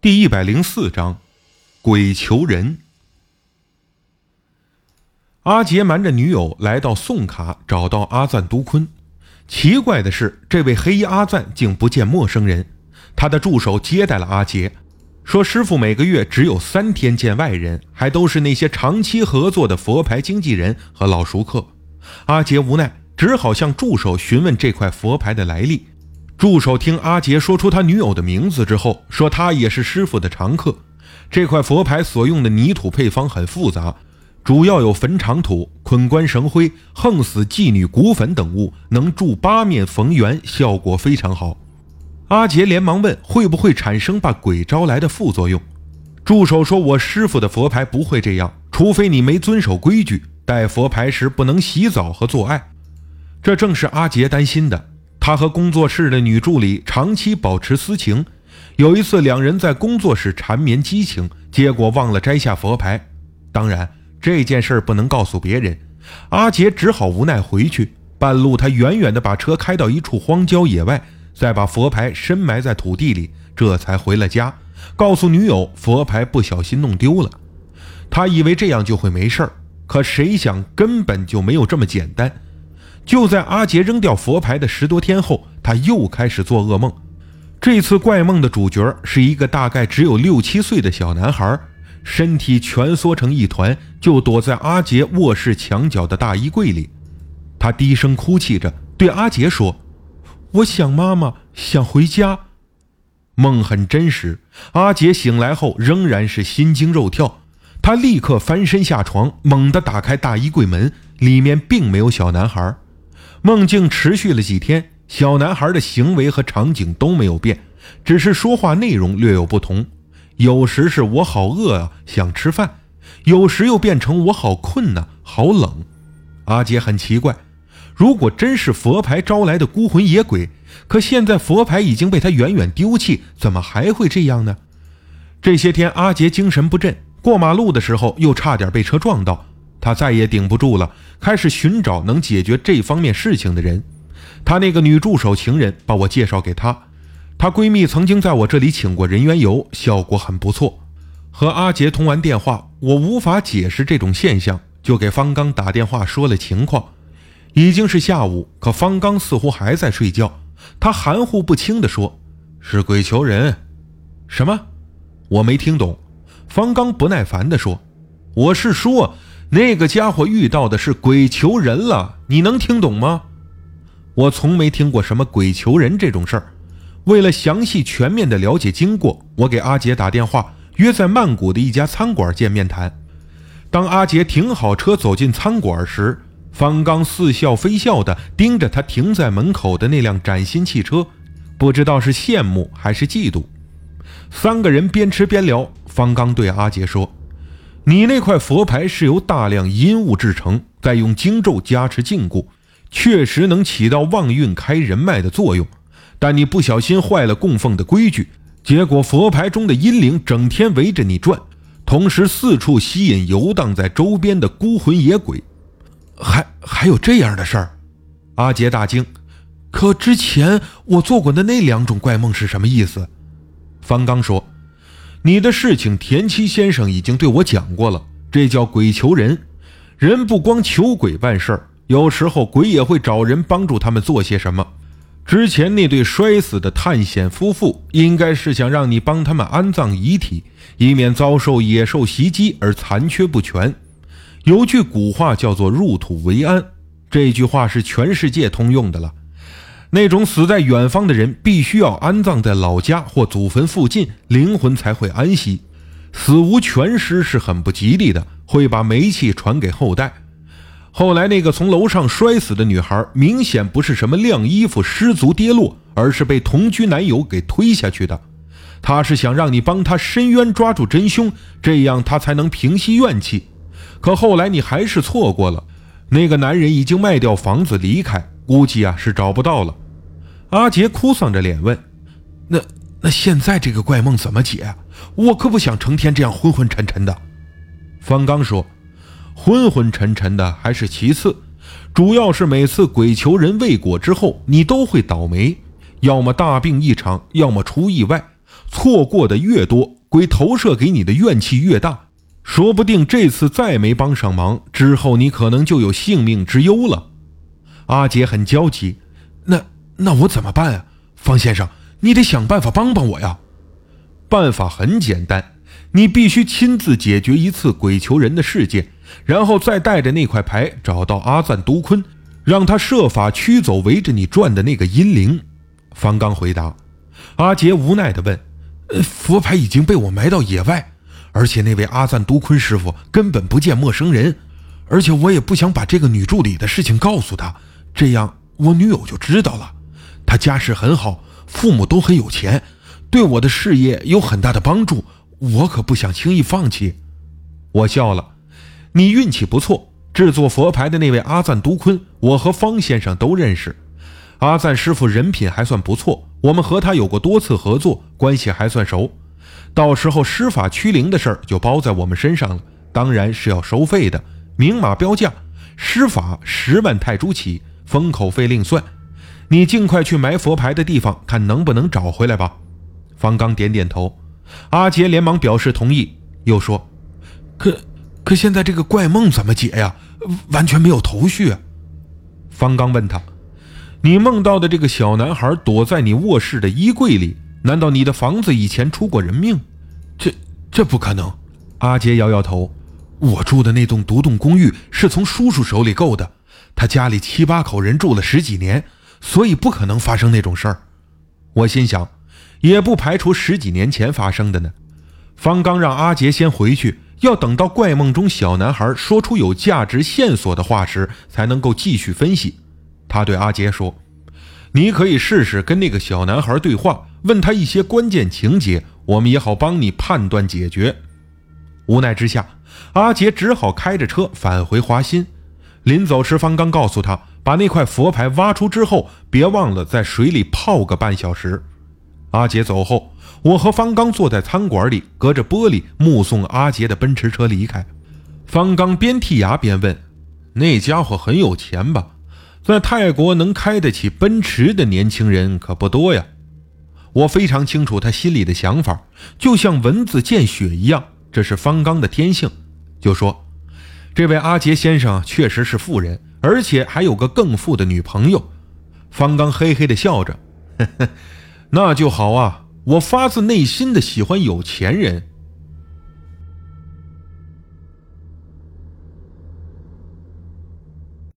第一百零四章，鬼求人。阿杰瞒着女友来到宋卡，找到阿赞都坤。奇怪的是，这位黑衣阿赞竟不见陌生人。他的助手接待了阿杰，说：“师傅每个月只有三天见外人，还都是那些长期合作的佛牌经纪人和老熟客。”阿杰无奈，只好向助手询问这块佛牌的来历。助手听阿杰说出他女友的名字之后，说他也是师傅的常客。这块佛牌所用的泥土配方很复杂，主要有坟场土、捆棺绳灰、横死妓女骨粉等物，能助八面逢源，效果非常好。阿杰连忙问会不会产生把鬼招来的副作用。助手说：“我师傅的佛牌不会这样，除非你没遵守规矩，戴佛牌时不能洗澡和做爱。”这正是阿杰担心的。他和工作室的女助理长期保持私情，有一次两人在工作室缠绵激情，结果忘了摘下佛牌。当然这件事不能告诉别人，阿杰只好无奈回去。半路他远远地把车开到一处荒郊野外，再把佛牌深埋在土地里，这才回了家，告诉女友佛牌不小心弄丢了。他以为这样就会没事儿，可谁想根本就没有这么简单。就在阿杰扔掉佛牌的十多天后，他又开始做噩梦。这次怪梦的主角是一个大概只有六七岁的小男孩，身体蜷缩成一团，就躲在阿杰卧室墙角的大衣柜里。他低声哭泣着，对阿杰说：“我想妈妈，想回家。”梦很真实。阿杰醒来后仍然是心惊肉跳，他立刻翻身下床，猛地打开大衣柜门，里面并没有小男孩。梦境持续了几天，小男孩的行为和场景都没有变，只是说话内容略有不同。有时是我好饿啊，想吃饭；有时又变成我好困呐，好冷。阿杰很奇怪，如果真是佛牌招来的孤魂野鬼，可现在佛牌已经被他远远丢弃，怎么还会这样呢？这些天，阿杰精神不振，过马路的时候又差点被车撞到。他再也顶不住了，开始寻找能解决这方面事情的人。他那个女助手情人把我介绍给她，她闺蜜曾经在我这里请过人缘油，效果很不错。和阿杰通完电话，我无法解释这种现象，就给方刚打电话说了情况。已经是下午，可方刚似乎还在睡觉。他含糊不清地说：“是鬼求人。”什么？我没听懂。方刚不耐烦地说：“我是说。”那个家伙遇到的是鬼求人了，你能听懂吗？我从没听过什么鬼求人这种事儿。为了详细全面的了解经过，我给阿杰打电话，约在曼谷的一家餐馆见面谈。当阿杰停好车走进餐馆时，方刚似笑非笑地盯着他停在门口的那辆崭新汽车，不知道是羡慕还是嫉妒。三个人边吃边聊，方刚对阿杰说。你那块佛牌是由大量阴物制成，再用经咒加持禁锢，确实能起到旺运开人脉的作用。但你不小心坏了供奉的规矩，结果佛牌中的阴灵整天围着你转，同时四处吸引游荡在周边的孤魂野鬼。还还有这样的事儿？阿杰大惊。可之前我做过的那两种怪梦是什么意思？方刚说。你的事情，田七先生已经对我讲过了。这叫鬼求人，人不光求鬼办事儿，有时候鬼也会找人帮助他们做些什么。之前那对摔死的探险夫妇，应该是想让你帮他们安葬遗体，以免遭受野兽袭击而残缺不全。有句古话叫做“入土为安”，这句话是全世界通用的了。那种死在远方的人，必须要安葬在老家或祖坟附近，灵魂才会安息。死无全尸是很不吉利的，会把霉气传给后代。后来那个从楼上摔死的女孩，明显不是什么晾衣服失足跌落，而是被同居男友给推下去的。他是想让你帮他伸冤，抓住真凶，这样他才能平息怨气。可后来你还是错过了，那个男人已经卖掉房子离开。估计啊是找不到了。阿杰哭丧着脸问：“那那现在这个怪梦怎么解？我可不想成天这样昏昏沉沉的。”方刚说：“昏昏沉沉的还是其次，主要是每次鬼求人未果之后，你都会倒霉，要么大病一场，要么出意外，错过的越多，鬼投射给你的怨气越大。说不定这次再没帮上忙，之后你可能就有性命之忧了。阿杰很焦急，那那我怎么办啊？方先生，你得想办法帮帮我呀。办法很简单，你必须亲自解决一次鬼求人的事件，然后再带着那块牌找到阿赞都坤，让他设法驱走围着你转的那个阴灵。方刚回答。阿杰无奈地问：“，佛牌已经被我埋到野外，而且那位阿赞都坤师傅根本不见陌生人，而且我也不想把这个女助理的事情告诉他，这样我女友就知道了。他家世很好，父母都很有钱。”对我的事业有很大的帮助，我可不想轻易放弃。我笑了，你运气不错。制作佛牌的那位阿赞都坤，我和方先生都认识。阿赞师傅人品还算不错，我们和他有过多次合作，关系还算熟。到时候施法驱灵的事儿就包在我们身上了，当然是要收费的，明码标价。施法十万泰铢起，封口费另算。你尽快去埋佛牌的地方，看能不能找回来吧。方刚点点头，阿杰连忙表示同意，又说：“可可现在这个怪梦怎么解呀？完全没有头绪。”方刚问他：“你梦到的这个小男孩躲在你卧室的衣柜里，难道你的房子以前出过人命？”“这这不可能。”阿杰摇摇头：“我住的那栋独栋公寓是从叔叔手里购的，他家里七八口人住了十几年，所以不可能发生那种事儿。”我心想。也不排除十几年前发生的呢。方刚让阿杰先回去，要等到怪梦中小男孩说出有价值线索的话时，才能够继续分析。他对阿杰说：“你可以试试跟那个小男孩对话，问他一些关键情节，我们也好帮你判断解决。”无奈之下，阿杰只好开着车返回华新。临走时，方刚告诉他，把那块佛牌挖出之后，别忘了在水里泡个半小时。阿杰走后，我和方刚坐在餐馆里，隔着玻璃目送阿杰的奔驰车离开。方刚边剔牙边问：“那家伙很有钱吧？在泰国能开得起奔驰的年轻人可不多呀。”我非常清楚他心里的想法，就像蚊子见血一样，这是方刚的天性。就说：“这位阿杰先生确实是富人，而且还有个更富的女朋友。”方刚嘿嘿的笑着，呵呵。那就好啊！我发自内心的喜欢有钱人，